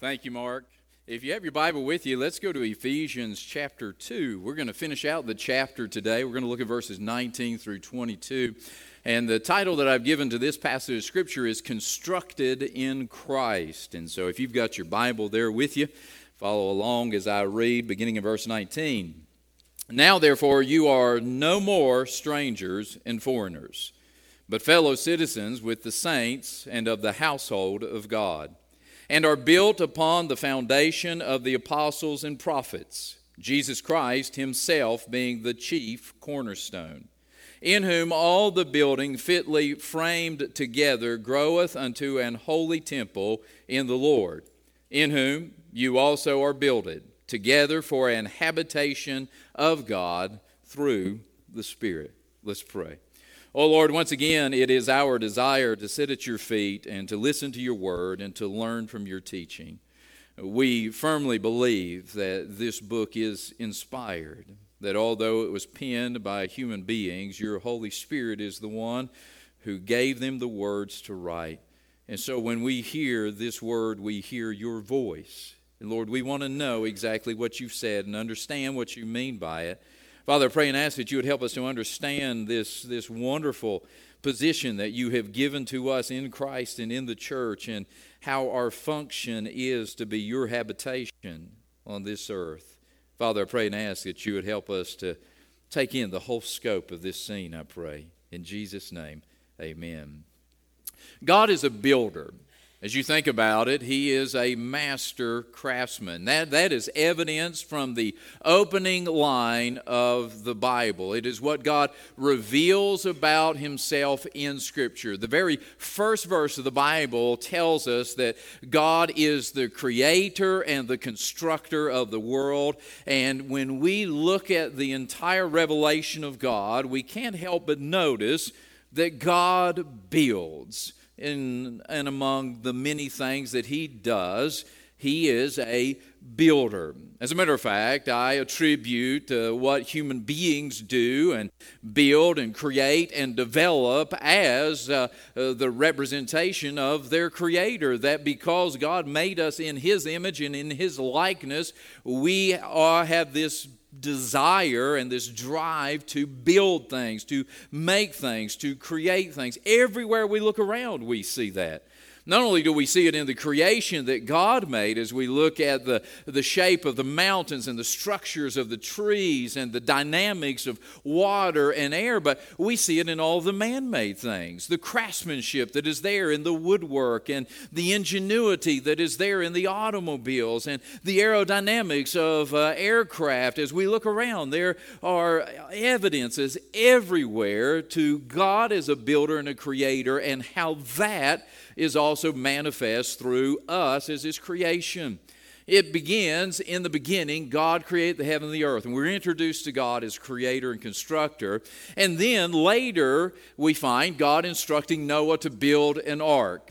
Thank you, Mark. If you have your Bible with you, let's go to Ephesians chapter 2. We're going to finish out the chapter today. We're going to look at verses 19 through 22. And the title that I've given to this passage of Scripture is Constructed in Christ. And so if you've got your Bible there with you, follow along as I read, beginning in verse 19. Now, therefore, you are no more strangers and foreigners, but fellow citizens with the saints and of the household of God and are built upon the foundation of the apostles and prophets, Jesus Christ himself being the chief cornerstone, in whom all the building fitly framed together groweth unto an holy temple in the Lord, in whom you also are builded together for an habitation of God through the Spirit. Let's pray. Oh Lord, once again, it is our desire to sit at your feet and to listen to your word and to learn from your teaching. We firmly believe that this book is inspired, that although it was penned by human beings, your Holy Spirit is the one who gave them the words to write. And so when we hear this word, we hear your voice. And Lord, we want to know exactly what you've said and understand what you mean by it. Father, I pray and ask that you would help us to understand this, this wonderful position that you have given to us in Christ and in the church, and how our function is to be your habitation on this earth. Father, I pray and ask that you would help us to take in the whole scope of this scene, I pray. In Jesus' name, amen. God is a builder. As you think about it, he is a master craftsman. That, that is evidence from the opening line of the Bible. It is what God reveals about himself in Scripture. The very first verse of the Bible tells us that God is the creator and the constructor of the world. And when we look at the entire revelation of God, we can't help but notice that God builds in, and among the many things that he does, he is a builder. As a matter of fact, I attribute uh, what human beings do and build and create and develop as uh, uh, the representation of their Creator. That because God made us in His image and in His likeness, we are, have this desire and this drive to build things, to make things, to create things. Everywhere we look around, we see that. Not only do we see it in the creation that God made as we look at the, the shape of the mountains and the structures of the trees and the dynamics of water and air, but we see it in all the man made things. The craftsmanship that is there in the woodwork and the ingenuity that is there in the automobiles and the aerodynamics of uh, aircraft. As we look around, there are evidences everywhere to God as a builder and a creator and how that is also manifest through us as His creation. It begins in the beginning, God created the heaven and the earth. And we're introduced to God as creator and constructor. And then later, we find God instructing Noah to build an ark.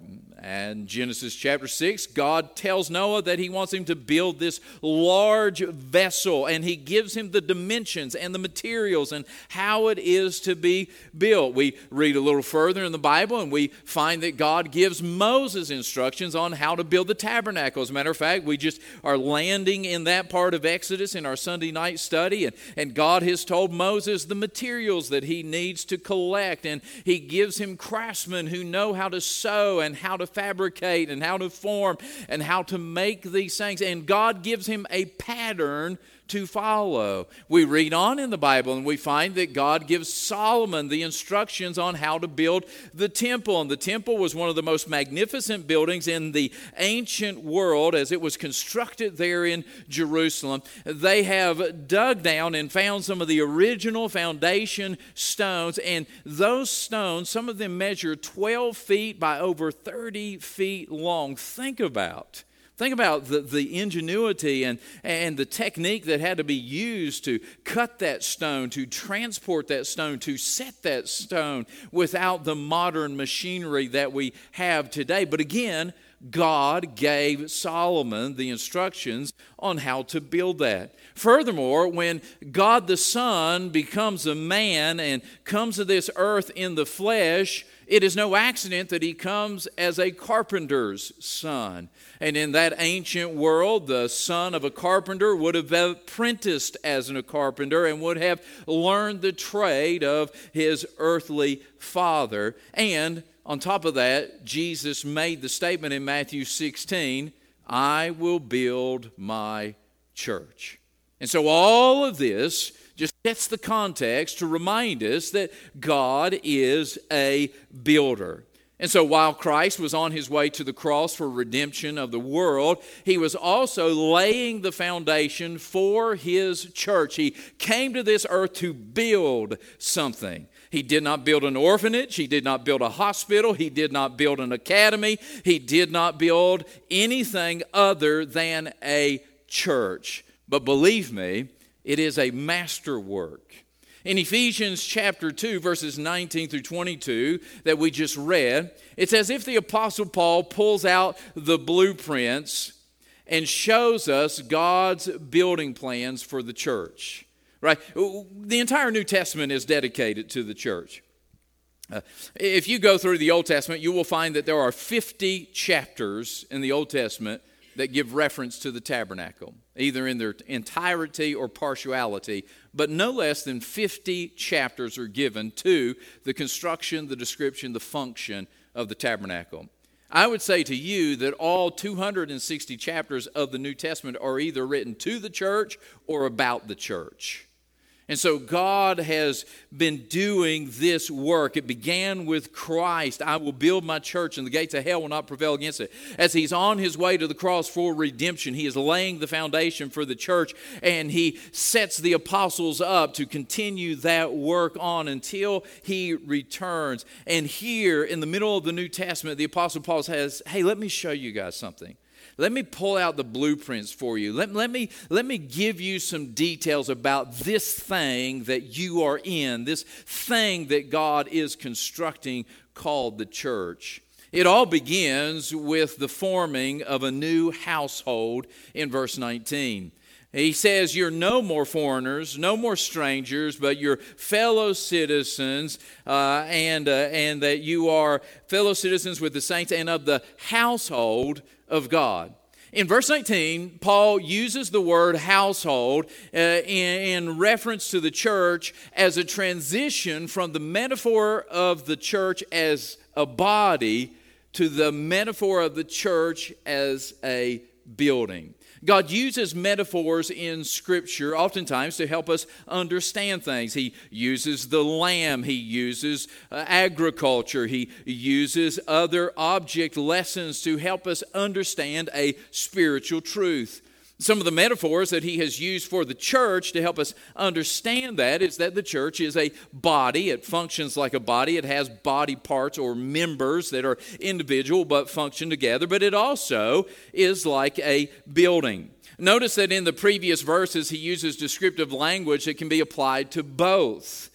And Genesis chapter 6, God tells Noah that he wants him to build this large vessel, and he gives him the dimensions and the materials and how it is to be built. We read a little further in the Bible, and we find that God gives Moses instructions on how to build the tabernacle. As a matter of fact, we just are landing in that part of Exodus in our Sunday night study, and, and God has told Moses the materials that he needs to collect, and he gives him craftsmen who know how to sew and how to fabricate and how to form and how to make these things. And God gives him a pattern to follow. We read on in the Bible and we find that God gives Solomon the instructions on how to build the temple. And the temple was one of the most magnificent buildings in the ancient world as it was constructed there in Jerusalem. They have dug down and found some of the original foundation stones, and those stones, some of them measure 12 feet by over 30 feet long. Think about Think about the, the ingenuity and, and the technique that had to be used to cut that stone, to transport that stone, to set that stone without the modern machinery that we have today. But again, God gave Solomon the instructions on how to build that. Furthermore, when God the Son becomes a man and comes to this earth in the flesh, it is no accident that he comes as a carpenter's son. And in that ancient world, the son of a carpenter would have apprenticed as a carpenter and would have learned the trade of his earthly father. And on top of that, Jesus made the statement in Matthew 16 I will build my church. And so all of this just sets the context to remind us that God is a builder. And so while Christ was on his way to the cross for redemption of the world, he was also laying the foundation for his church. He came to this earth to build something. He did not build an orphanage. He did not build a hospital. He did not build an academy. He did not build anything other than a church. But believe me, it is a masterwork. In Ephesians chapter 2, verses 19 through 22, that we just read, it's as if the Apostle Paul pulls out the blueprints and shows us God's building plans for the church. Right? The entire New Testament is dedicated to the church. Uh, if you go through the Old Testament, you will find that there are 50 chapters in the Old Testament that give reference to the tabernacle, either in their entirety or partiality. But no less than 50 chapters are given to the construction, the description, the function of the tabernacle. I would say to you that all 260 chapters of the New Testament are either written to the church or about the church. And so God has been doing this work. It began with Christ. I will build my church, and the gates of hell will not prevail against it. As he's on his way to the cross for redemption, he is laying the foundation for the church, and he sets the apostles up to continue that work on until he returns. And here in the middle of the New Testament, the apostle Paul says, Hey, let me show you guys something. Let me pull out the blueprints for you. Let, let, me, let me give you some details about this thing that you are in, this thing that God is constructing called the church. It all begins with the forming of a new household in verse 19. He says, You're no more foreigners, no more strangers, but you're fellow citizens, uh, and, uh, and that you are fellow citizens with the saints and of the household of God. In verse 19, Paul uses the word household uh, in, in, reference to the church as a transition from the metaphor of the church as a body to the metaphor of the church as a building. God uses metaphors in Scripture oftentimes to help us understand things. He uses the lamb, He uses uh, agriculture, He uses other object lessons to help us understand a spiritual truth. Some of the metaphors that he has used for the church to help us understand that is that the church is a body. It functions like a body. It has body parts or members that are individual but function together, but it also is like a building. Notice that in the previous verses, he uses descriptive language that can be applied to both.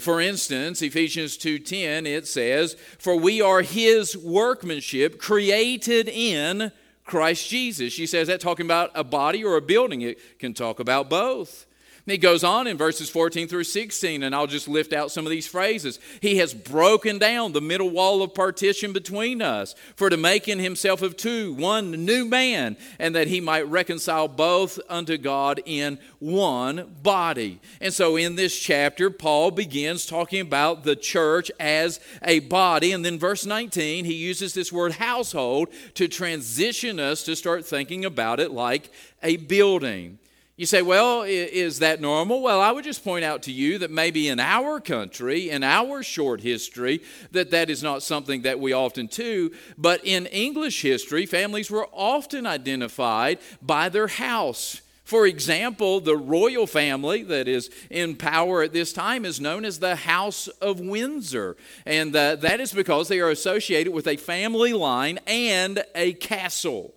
For instance, Ephesians 2:10 it says, "For we are his workmanship, created in Christ Jesus. She says that talking about a body or a building. It can talk about both. And he goes on in verses 14 through 16, and I'll just lift out some of these phrases. He has broken down the middle wall of partition between us, for to make in himself of two one new man, and that he might reconcile both unto God in one body. And so in this chapter, Paul begins talking about the church as a body. And then verse 19, he uses this word household to transition us to start thinking about it like a building. You say, well, is that normal? Well, I would just point out to you that maybe in our country, in our short history, that that is not something that we often do. But in English history, families were often identified by their house. For example, the royal family that is in power at this time is known as the House of Windsor. And uh, that is because they are associated with a family line and a castle.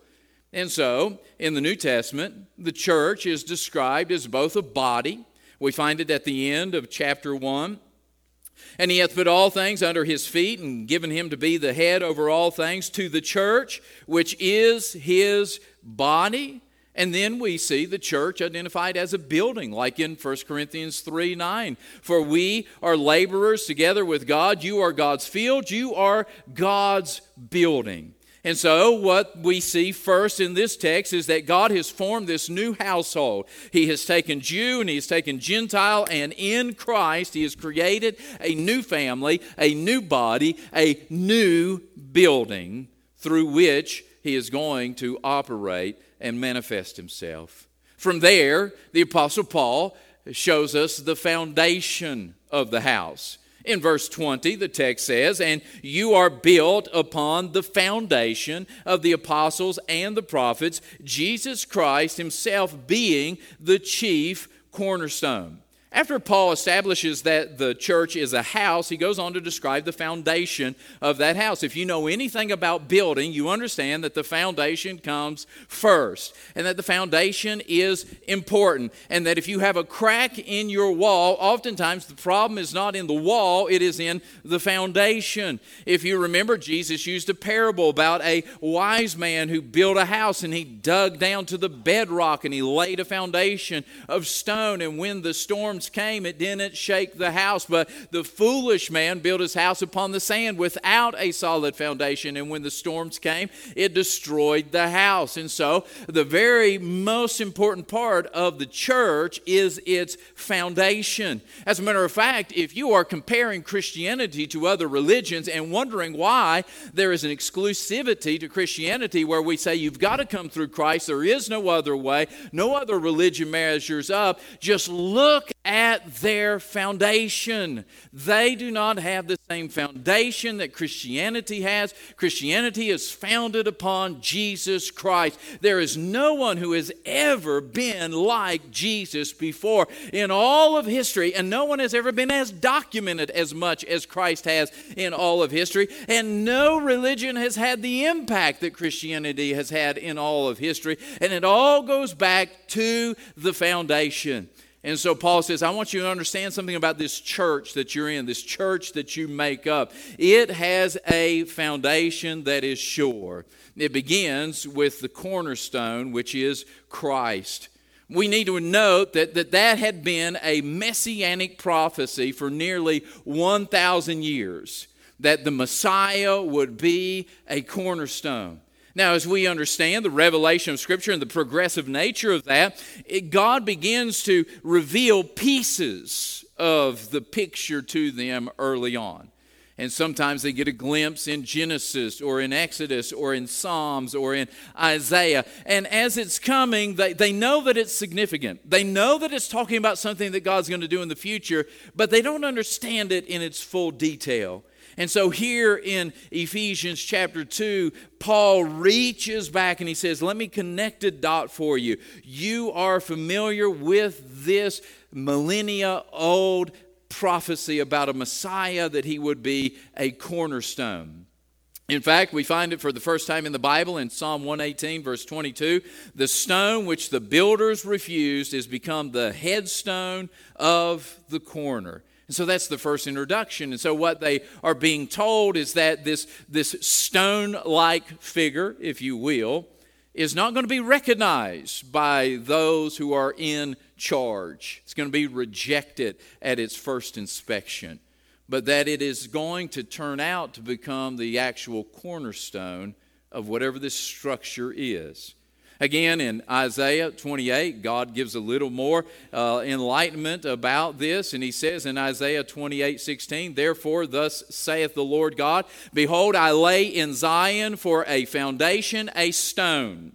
And so, in the New Testament, the church is described as both a body. We find it at the end of chapter 1. And he hath put all things under his feet and given him to be the head over all things to the church, which is his body And then we see the church identified as a building, like in 1 Corinthians 3 9. For we are laborers together with God. You are God's field, you are God's building. And so, what we see first in this text is that God has formed this new household. He has taken Jew and He has taken Gentile, and in Christ He has created a new family, a new body, a new building through which He is going to operate and manifest himself. From there, the Apostle Paul shows us the foundation of the house. In verse 20, the text says, And you are built upon the foundation of the apostles and the prophets, Jesus Christ himself being the chief cornerstone. After Paul establishes that the church is a house, he goes on to describe the foundation of that house. If you know anything about building, you understand that the foundation comes first, and that the foundation is important, and that if you have a crack in your wall, oftentimes the problem is not in the wall, it is in the foundation. If you remember, Jesus used a parable about a wise man who built a house and he dug down to the bedrock and he laid a foundation of stone, and when the storm storms came, it didn't shake the house. But the foolish man built his house upon the sand without a solid foundation. And when the storms came, it destroyed the house. And so, the very most important part of the church is its foundation. As a matter of fact, if you are comparing Christianity to other religions and wondering why there is an exclusivity to Christianity where we say you've got to come through Christ, there is no other way, no other religion measures up, just look at their foundation. They do not have the same foundation that Christianity has. Christianity is founded upon Jesus Christ. There is no one who has ever been like Jesus before in all of history, and no one has ever been as documented as much as Christ has in all of history, and no religion has had the impact that Christianity has had in all of history, and it all goes back to the foundation. And so Paul says, I want you to understand something about this church that you're in, this church that you make up. It has a foundation that is sure. It begins with the cornerstone, which is Christ. We need to note that that, that had been a messianic prophecy for nearly 1,000 years, that the Messiah would be a cornerstone. Now, as we understand the revelation of Scripture and the progressive nature of that, it, God begins to reveal pieces of the picture to them early on. And sometimes they get a glimpse in Genesis or in Exodus or in Psalms or in Isaiah. And as it's coming, they, they know that it's significant. They know that it's talking about something that God's going to do in the future, but they don't understand it in its full detail. And so here in Ephesians chapter 2, Paul reaches back and he says, Let me connect a dot for you. You are familiar with this millennia old prophecy about a Messiah that he would be a cornerstone. In fact, we find it for the first time in the Bible in Psalm 118, verse 22. The stone which the builders refused has become the headstone of the corner. And so that's the first introduction. And so what they are being told is that this, this stone like figure, if you will, is not going to be recognized by those who are in charge. It's going to be rejected at its first inspection. But that it is going to turn out to become the actual cornerstone of whatever this structure is. Again, in Isaiah 28, God gives a little more uh, enlightenment about this, and he says in Isaiah 28 16, Therefore, thus saith the Lord God, Behold, I lay in Zion for a foundation a stone,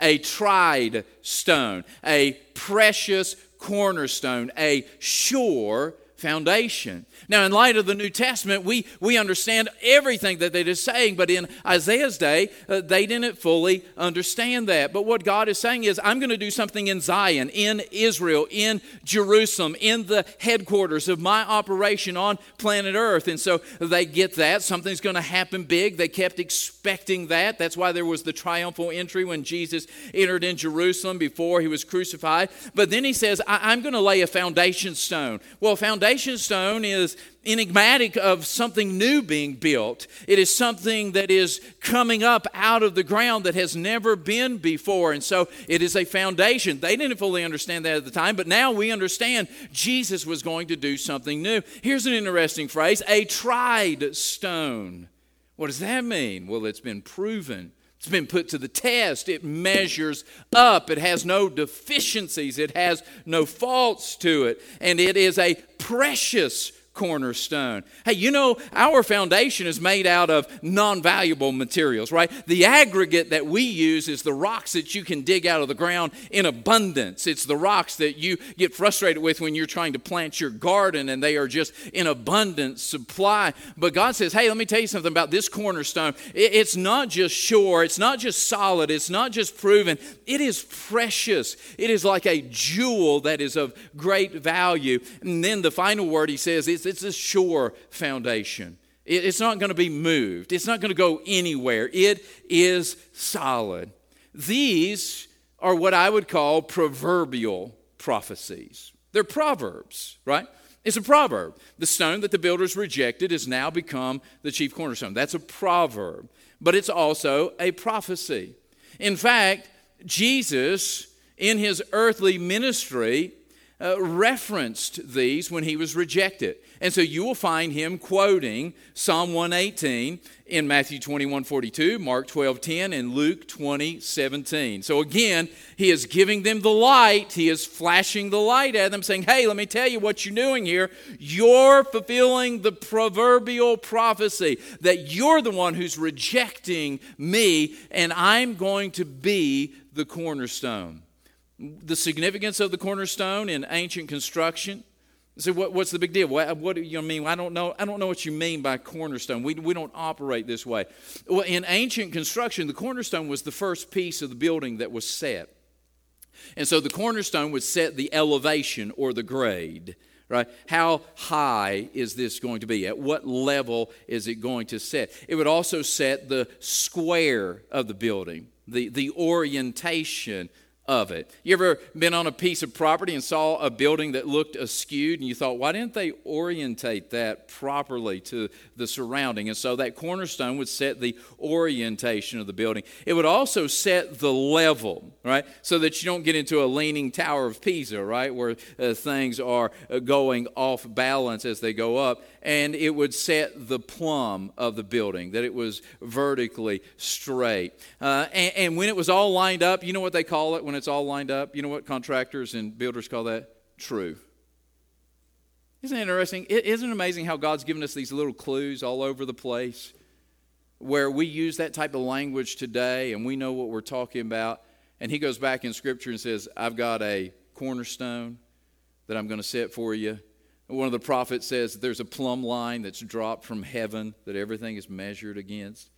a tried stone, a precious cornerstone, a sure foundation. Now, in light of the New Testament, we, we understand everything that is saying, but in Isaiah's day, uh, they didn't fully understand that. But what God is saying is, I'm going to do something in Zion, in Israel, in Jerusalem, in the headquarters of my operation on planet Earth. And so they get that. Something's going to happen big. They kept expecting that. That's why there was the triumphal entry when Jesus entered in Jerusalem before he was crucified. But then he says, I- am going to lay a foundation stone. Well, foundation foundation stone is enigmatic of something new being built. It is something that is coming up out of the ground that has never been before. And so it is a foundation. They didn't fully understand that at the time, but now we understand Jesus was going to do something new. Here's an interesting phrase a tried stone. What does that mean? Well, it's been proven. It's been put to the test. It measures up. It has no deficiencies. It has no faults to it. And it is a precious cornerstone. Hey, you know, our foundation is made out of non valuable materials, right? The aggregate that we use is the rocks that you can dig out of the ground in abundance. It's the rocks that you get frustrated with when you're trying to plant your garden and they are just in abundant supply. But God says, hey, let me tell you something about this cornerstone. It's not just sure, it's not just solid, it's not just proven, it is precious. It is like a jewel that is of great value. And then the final word he says is it's, a sure foundation. it's not going to be moved, it's not going to go anywhere. It is solid. These are what I would call proverbial prophecies. They're proverbs, right? It's a proverb. The stone that the builders rejected has now become the chief cornerstone. That's a proverb, but it's also a prophecy. In fact, Jesus, in his earthly ministry, uh, referenced these when he was rejected. And so you will find him quoting Psalm 118 in Matthew 21 42, Mark 12 10, and Luke 20 17. So again, he is giving them the light. He is flashing the light at them, saying, Hey, let me tell you what you're doing here. You're fulfilling the proverbial prophecy that you're the one who's rejecting me, and I'm going to be the cornerstone. The significance of the cornerstone in ancient construction so what, what's the big deal? What, what do you mean? I don't know. I don't know what you mean by cornerstone. We, we don't operate this way. Well, in ancient construction, the cornerstone was the first piece of the building that was set. And so the cornerstone would set the elevation or the grade, right? How high is this going to be? At what level is it going to set? It would also set the square of the building, the, the orientation of it. You ever been on a piece of property and saw a building that looked askew and you thought, why didn't they orientate that properly to the surrounding? And so that cornerstone would set the orientation of the building. It would also set the level, right? So that you don't get into a leaning tower of Pisa, right? Where uh, things are uh, going off balance as they go up. And it would set the plumb of the building, that it was vertically straight. Uh, and, and when it was all lined up, you know what they call it when it's all lined up, you know what contractors and builders call that? True. Isn't it interesting? Isn't it amazing how God's given us these little clues all over the place where we use that type of language today and we know what we're talking about? And He goes back in Scripture and says, I've got a cornerstone that I'm going to set for you. One of the prophets says there's a plumb line that's dropped from heaven that everything is measured against.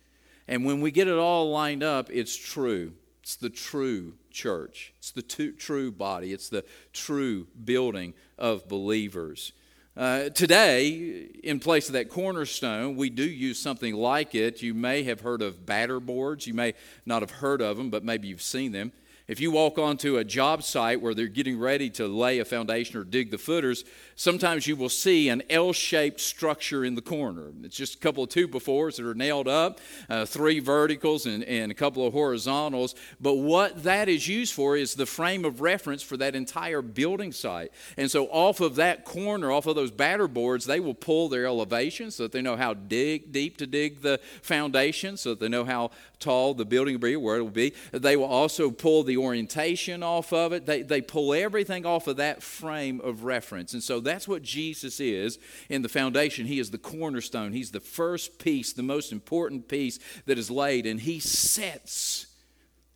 And when we get it all lined up, it's true. It's the true church. It's the true body. It's the true building of believers. Uh, today, in place of that cornerstone, we do use something like it. You may have heard of batter boards. You may not have heard of them, but maybe you've seen them. If you walk onto a job site where they're getting ready to lay a foundation or dig the footers, sometimes you will see an L shaped structure in the corner. It's just a couple of two-by-fours that are nailed up, uh, three verticals and, and a couple of horizontals. But what that is used for is the frame of reference for that entire building site. And so, off of that corner, off of those batter boards, they will pull their elevation so that they know how dig, deep to dig the foundation, so that they know how tall the building will be, where it will be. They will also pull the orientation off of it. They, they pull everything off of that frame of reference. And so that's what Jesus is in the foundation. He is the cornerstone, He's the first piece, the most important piece that is laid, and He sets.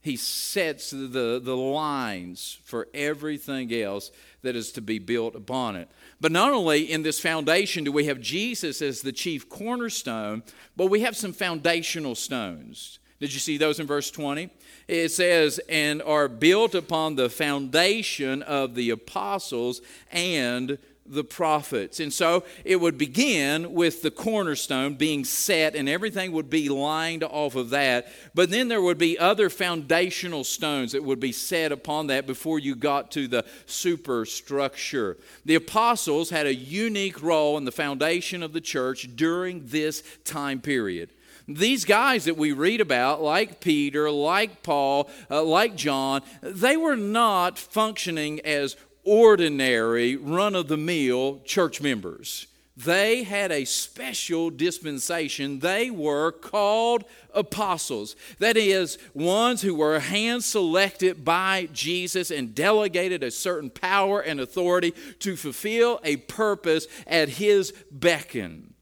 He sets the, the lines for everything else that is to be built upon it. But not only in this foundation do we have Jesus as the chief cornerstone, but we have some foundational stones. Did you see those in verse 20? It says, and are built upon the foundation of the apostles and the prophets. And so it would begin with the cornerstone being set, and everything would be lined off of that. But then there would be other foundational stones that would be set upon that before you got to the superstructure. The apostles had a unique role in the foundation of the church during this time period. These guys that we read about, like Peter, like Paul, uh, like John, they were not functioning as ordinary, run of the mill church members. They had a special dispensation. They were called apostles. That is, ones who were hand selected by Jesus and delegated a certain power and authority to fulfill a purpose at his beckon.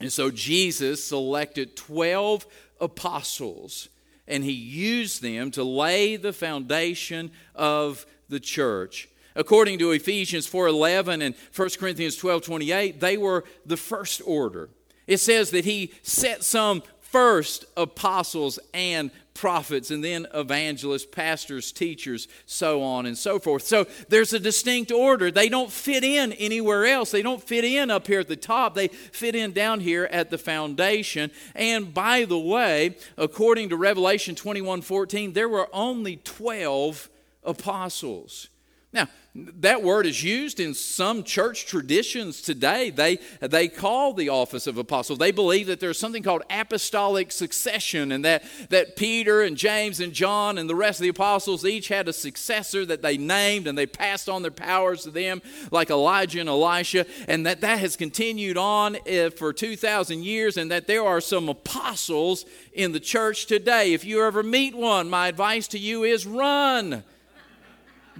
And so Jesus selected 12 apostles and he used them to lay the foundation of the church. According to Ephesians 4:11 and 1 Corinthians 12:28, they were the first order. It says that he set some first apostles and prophets and then evangelists, pastors, teachers, so on and so forth. So there's a distinct order. They don't fit in anywhere else. They don't fit in up here at the top. They fit in down here at the foundation. And by the way, according to Revelation 21:14, there were only 12 apostles. Now, that word is used in some church traditions today. They, they call the office of apostle. They believe that there's something called apostolic succession and that, that Peter and James and John and the rest of the apostles each had a successor that they named and they passed on their powers to them, like Elijah and Elisha, and that that has continued on eh, for 2,000 years, and that there are some apostles in the church today. If you ever meet one, my advice to you is run.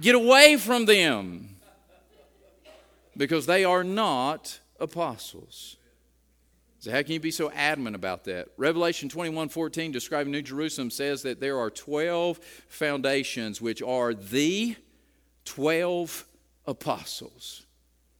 Get away from them because they are not apostles. So, how can you be so adamant about that? Revelation 21 14, describing New Jerusalem, says that there are 12 foundations, which are the 12 apostles.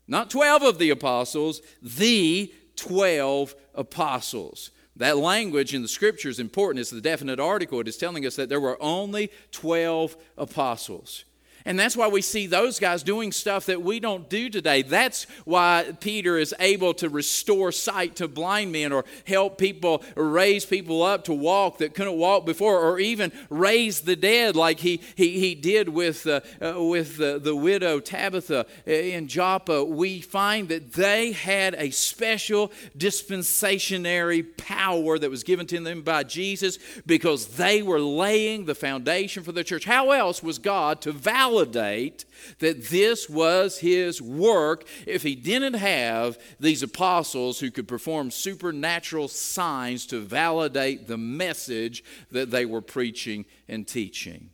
Not 12 of the apostles, the 12 apostles. That language in the scripture is important. It's the definite article. It is telling us that there were only 12 apostles. And that's why we see those guys doing stuff that we don't do today. That's why Peter is able to restore sight to blind men or help people raise people up to walk that couldn't walk before or even raise the dead like he, he, he did with, uh, uh, with the, the widow Tabitha in Joppa. We find that they had a special dispensationary power that was given to them by Jesus because they were laying the foundation for the church. How else was God to validate? Validate that this was his work if he didn't have these apostles who could perform supernatural signs to validate the message that they were preaching and teaching.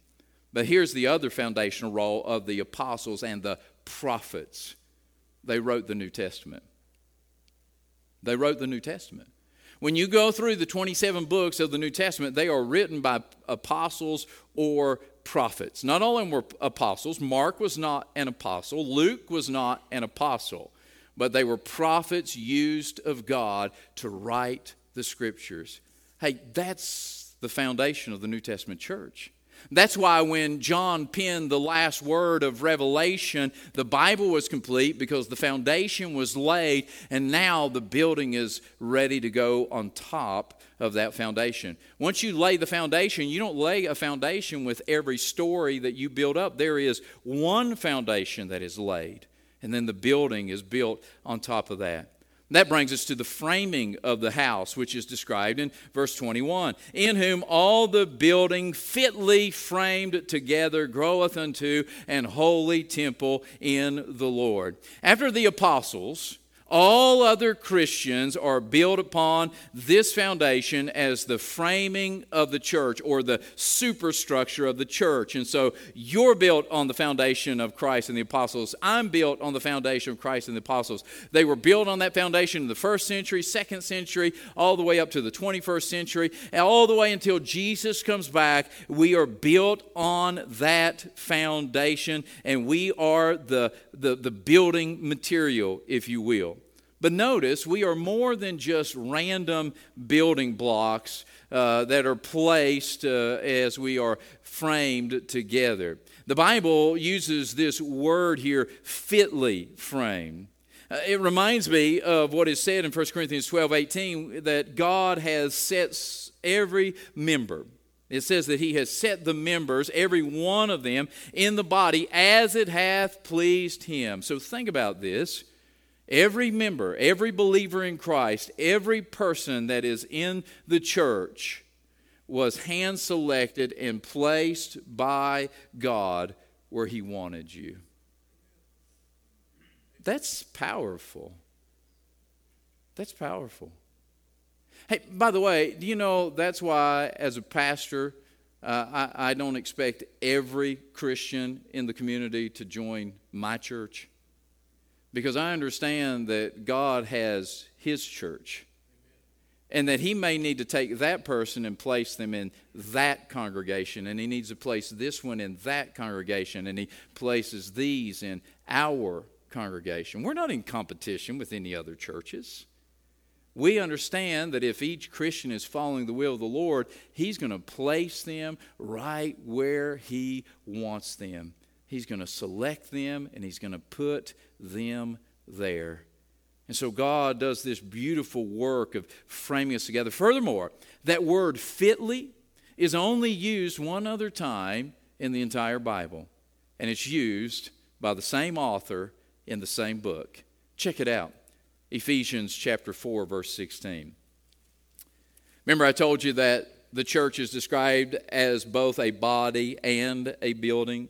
But here's the other foundational role of the apostles and the prophets they wrote the New Testament. They wrote the New Testament. When you go through the 27 books of the New Testament, they are written by apostles or prophets. Not all of them were apostles. Mark was not an apostle, Luke was not an apostle, but they were prophets used of God to write the scriptures. Hey, that's the foundation of the New Testament church. That's why when John penned the last word of Revelation, the Bible was complete because the foundation was laid, and now the building is ready to go on top of that foundation. Once you lay the foundation, you don't lay a foundation with every story that you build up. There is one foundation that is laid, and then the building is built on top of that. That brings us to the framing of the house, which is described in verse 21 In whom all the building fitly framed together groweth unto an holy temple in the Lord. After the apostles, all other Christians are built upon this foundation as the framing of the church or the superstructure of the church. And so you're built on the foundation of Christ and the apostles. I'm built on the foundation of Christ and the apostles. They were built on that foundation in the first century, second century, all the way up to the 21st century, all the way until Jesus comes back. We are built on that foundation, and we are the, the, the building material, if you will. But notice, we are more than just random building blocks uh, that are placed uh, as we are framed together. The Bible uses this word here, fitly framed. Uh, it reminds me of what is said in 1 Corinthians 12 18 that God has set every member. It says that he has set the members, every one of them, in the body as it hath pleased him. So think about this. Every member, every believer in Christ, every person that is in the church was hand selected and placed by God where he wanted you. That's powerful. That's powerful. Hey, by the way, do you know that's why, as a pastor, uh, I, I don't expect every Christian in the community to join my church? Because I understand that God has His church and that he may need to take that person and place them in that congregation and he needs to place this one in that congregation and he places these in our congregation we're not in competition with any other churches we understand that if each Christian is following the will of the Lord, He's going to place them right where He wants them. He's going to select them and He's going to put them there. And so God does this beautiful work of framing us together. Furthermore, that word fitly is only used one other time in the entire Bible, and it's used by the same author in the same book. Check it out Ephesians chapter 4, verse 16. Remember, I told you that the church is described as both a body and a building.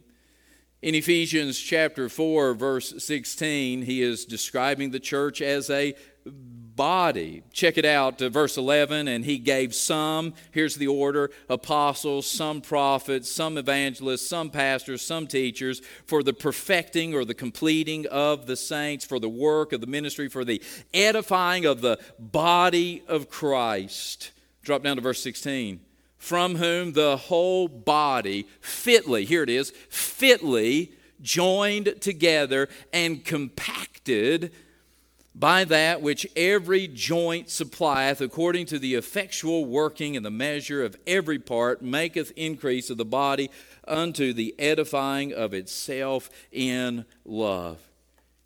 In Ephesians chapter 4, verse 16, he is describing the church as a body. Check it out, uh, verse 11. And he gave some, here's the order apostles, some prophets, some evangelists, some pastors, some teachers, for the perfecting or the completing of the saints, for the work of the ministry, for the edifying of the body of Christ. Drop down to verse 16 from whom the whole body fitly, here it is, fitly joined together and compacted by that which every joint supplieth, according to the effectual working and the measure of every part, maketh increase of the body unto the edifying of itself in love.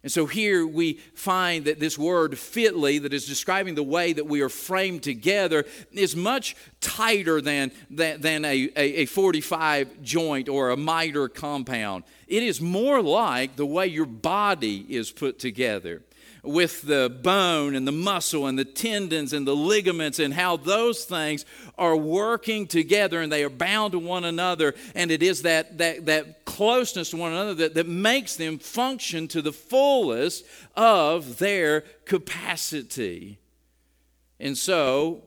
And so here we find that this word fitly, that is describing the way that we are framed together, is much tighter than, than, than a, a, a 45 joint or a miter compound. It is more like the way your body is put together with the bone and the muscle and the tendons and the ligaments and how those things are working together and they are bound to one another. And it is that, that, that closeness to one another that, that makes them function to the fullest of their capacity. And so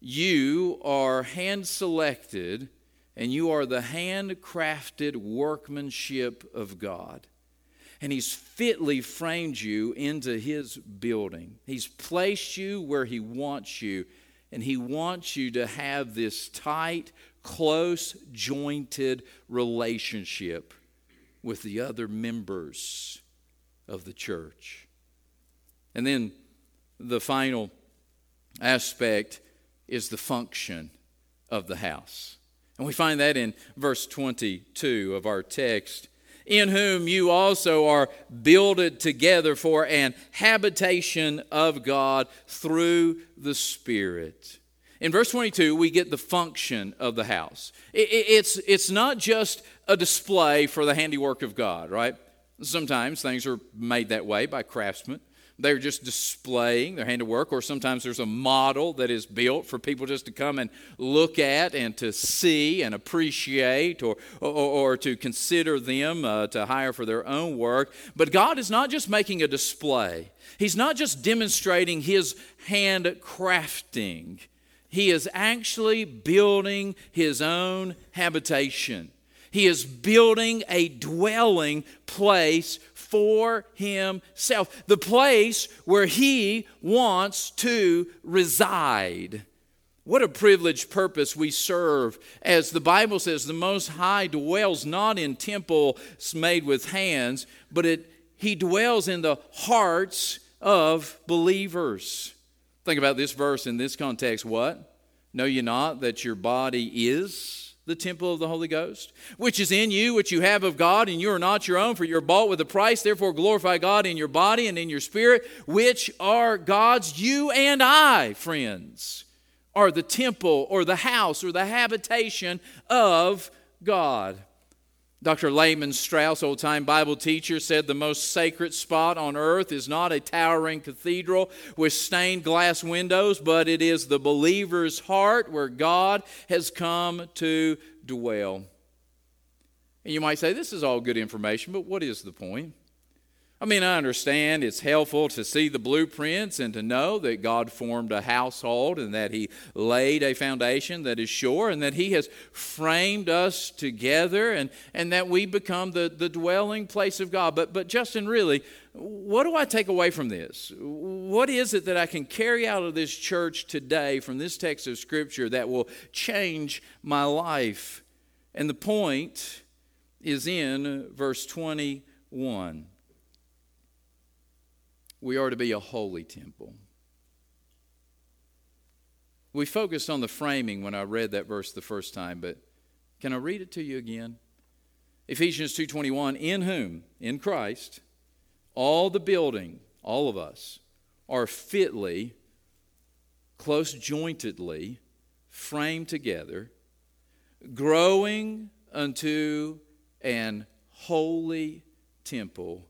you are hand selected and you are the handcrafted workmanship of God and He's fitly framed you into His building. He's placed you where He wants you, and He wants you to have this tight, close jointed relationship with the other members of the church. And then the final aspect is the function of the house. And we find that in verse 22 of our text in whom you also are builded together for an habitation of God through the Spirit. In verse 22, we get the function of the house. It's, it's not just a display for the handiwork of God, right? Sometimes things are made that way by craftsmen. They're just displaying their handiwork, or sometimes there's a model that is built for people just to come and look at and to see and appreciate or, or, or to consider them uh, to hire for their own work. But God is not just making a display, He's not just demonstrating His hand crafting, He is actually building His own habitation. He is building a dwelling place for himself, the place where he wants to reside. What a privileged purpose we serve. As the Bible says, the Most High dwells not in temples made with hands, but it, he dwells in the hearts of believers. Think about this verse in this context. What? Know ye not that your body is the temple of the Holy Ghost, which is in you, which you have of God, and you are not your own, for you're bought with a price. Therefore, glorify God in your body and in your spirit, which are God's. You and I, friends, are the temple or the house or the habitation of God. Dr. Lehman Strauss, old time Bible teacher, said the most sacred spot on earth is not a towering cathedral with stained glass windows, but it is the believer's heart where God has come to dwell. And you might say, this is all good information, but what is the point? I mean, I understand it's helpful to see the blueprints and to know that God formed a household and that He laid a foundation that is sure and that He has framed us together and, and that we become the, the dwelling place of God. But, but, Justin, really, what do I take away from this? What is it that I can carry out of this church today from this text of Scripture that will change my life? And the point is in verse 21 we are to be a holy temple. We focused on the framing when I read that verse the first time, but can I read it to you again? Ephesians 2:21 in whom in Christ all the building all of us are fitly close jointedly framed together growing unto an holy temple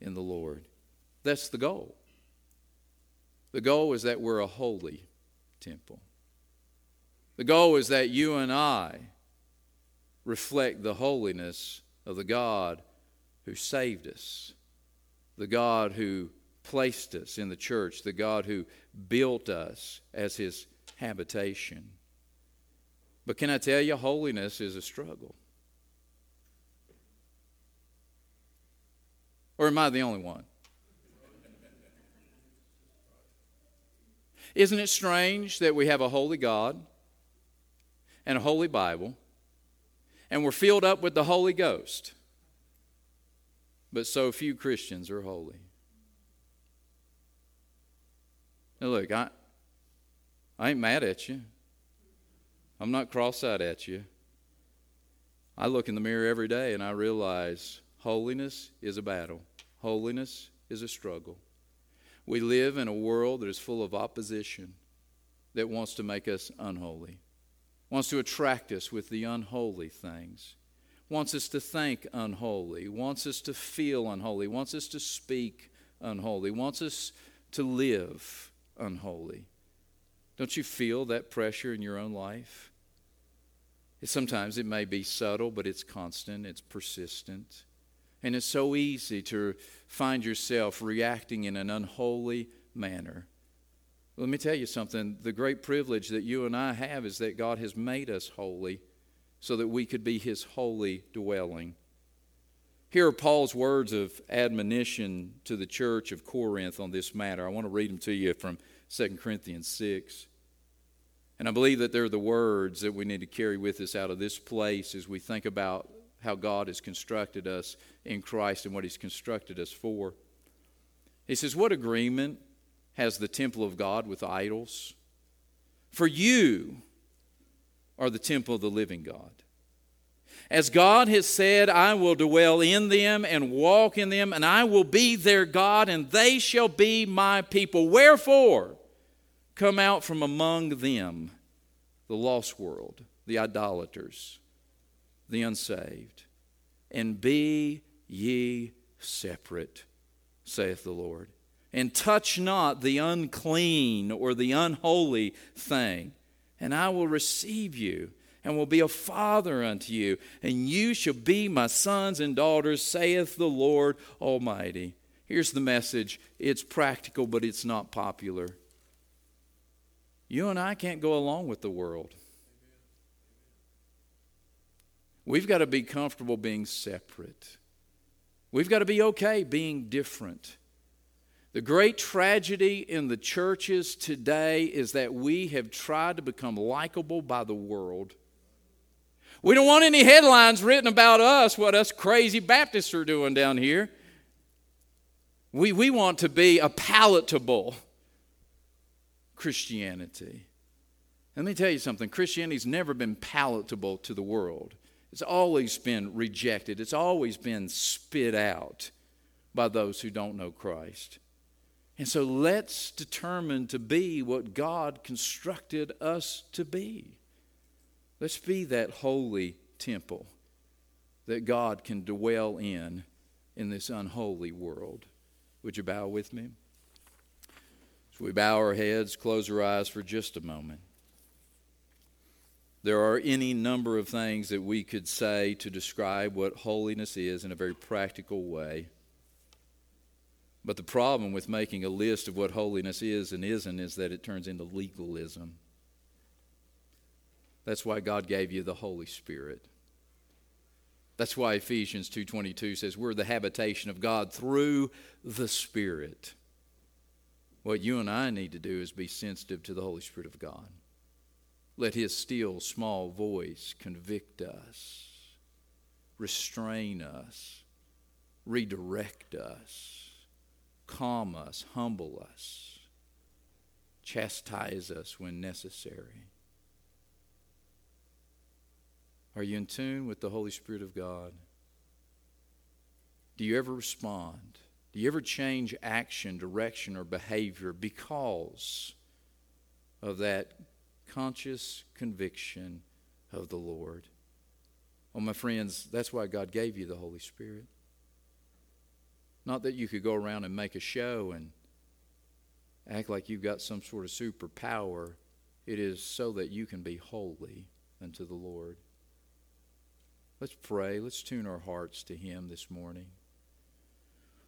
in the Lord that's the goal. The goal is that we're a holy temple. The goal is that you and I reflect the holiness of the God who saved us, the God who placed us in the church, the God who built us as his habitation. But can I tell you, holiness is a struggle. Or am I the only one? Isn't it strange that we have a holy God and a holy Bible and we're filled up with the Holy Ghost, but so few Christians are holy? Now, look, I, I ain't mad at you. I'm not cross eyed at you. I look in the mirror every day and I realize holiness is a battle, holiness is a struggle. We live in a world that is full of opposition that wants to make us unholy, wants to attract us with the unholy things, wants us to think unholy, wants us to feel unholy, wants us to speak unholy, wants us to live unholy. Don't you feel that pressure in your own life? Sometimes it may be subtle, but it's constant, it's persistent. And it's so easy to find yourself reacting in an unholy manner. Let me tell you something. The great privilege that you and I have is that God has made us holy so that we could be His holy dwelling. Here are Paul's words of admonition to the church of Corinth on this matter. I want to read them to you from 2 Corinthians 6. And I believe that they're the words that we need to carry with us out of this place as we think about how God has constructed us in Christ and what He's constructed us for. He says, What agreement has the temple of God with idols? For you are the temple of the living God. As God has said, I will dwell in them and walk in them, and I will be their God, and they shall be my people. Wherefore, come out from among them, the lost world, the idolaters, the unsaved, and be ye separate, saith the Lord. And touch not the unclean or the unholy thing, and I will receive you and will be a father unto you, and you shall be my sons and daughters, saith the Lord Almighty. Here's the message it's practical, but it's not popular. You and I can't go along with the world. We've got to be comfortable being separate. We've got to be okay being different. The great tragedy in the churches today is that we have tried to become likable by the world. We don't want any headlines written about us, what us crazy Baptists are doing down here. We, we want to be a palatable Christianity. Let me tell you something Christianity's never been palatable to the world. It's always been rejected, it's always been spit out by those who don't know Christ. And so let's determine to be what God constructed us to be. Let's be that holy temple that God can dwell in in this unholy world. Would you bow with me? So we bow our heads, close our eyes for just a moment. There are any number of things that we could say to describe what holiness is in a very practical way. But the problem with making a list of what holiness is and isn't is that it turns into legalism. That's why God gave you the Holy Spirit. That's why Ephesians 2:22 says we're the habitation of God through the Spirit. What you and I need to do is be sensitive to the Holy Spirit of God. Let his still small voice convict us, restrain us, redirect us, calm us, humble us, chastise us when necessary. Are you in tune with the Holy Spirit of God? Do you ever respond? Do you ever change action, direction, or behavior because of that conscious conviction of the Lord? Oh, my friends, that's why God gave you the Holy Spirit. Not that you could go around and make a show and act like you've got some sort of superpower. It is so that you can be holy unto the Lord. Let's pray. Let's tune our hearts to Him this morning.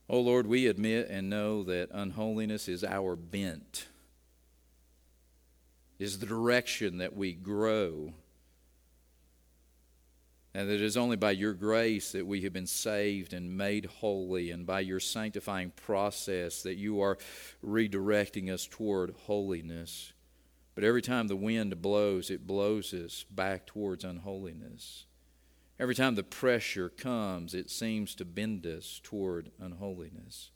Oh Lord, we admit and know that unholiness is our bent, is the direction that we grow. And that it is only by your grace that we have been saved and made holy, and by your sanctifying process that you are redirecting us toward holiness. But every time the wind blows, it blows us back towards unholiness. Every time the pressure comes, it seems to bend us toward unholiness.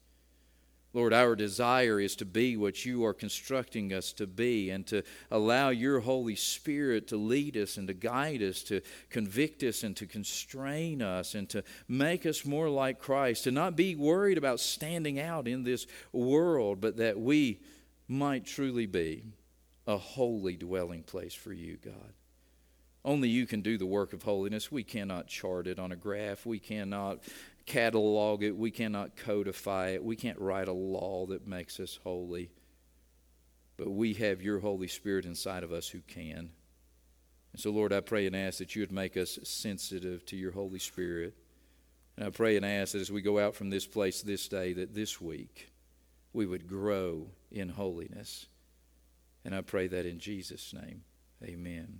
Lord, our desire is to be what you are constructing us to be and to allow your Holy Spirit to lead us and to guide us, to convict us and to constrain us and to make us more like Christ, to not be worried about standing out in this world, but that we might truly be a holy dwelling place for you, God. Only you can do the work of holiness. We cannot chart it on a graph. We cannot catalog it. We cannot codify it. We can't write a law that makes us holy. But we have your Holy Spirit inside of us who can. And so, Lord, I pray and ask that you would make us sensitive to your Holy Spirit. And I pray and ask that as we go out from this place this day, that this week we would grow in holiness. And I pray that in Jesus' name. Amen.